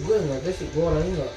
gue nggak tahu sih gue orangnya nggak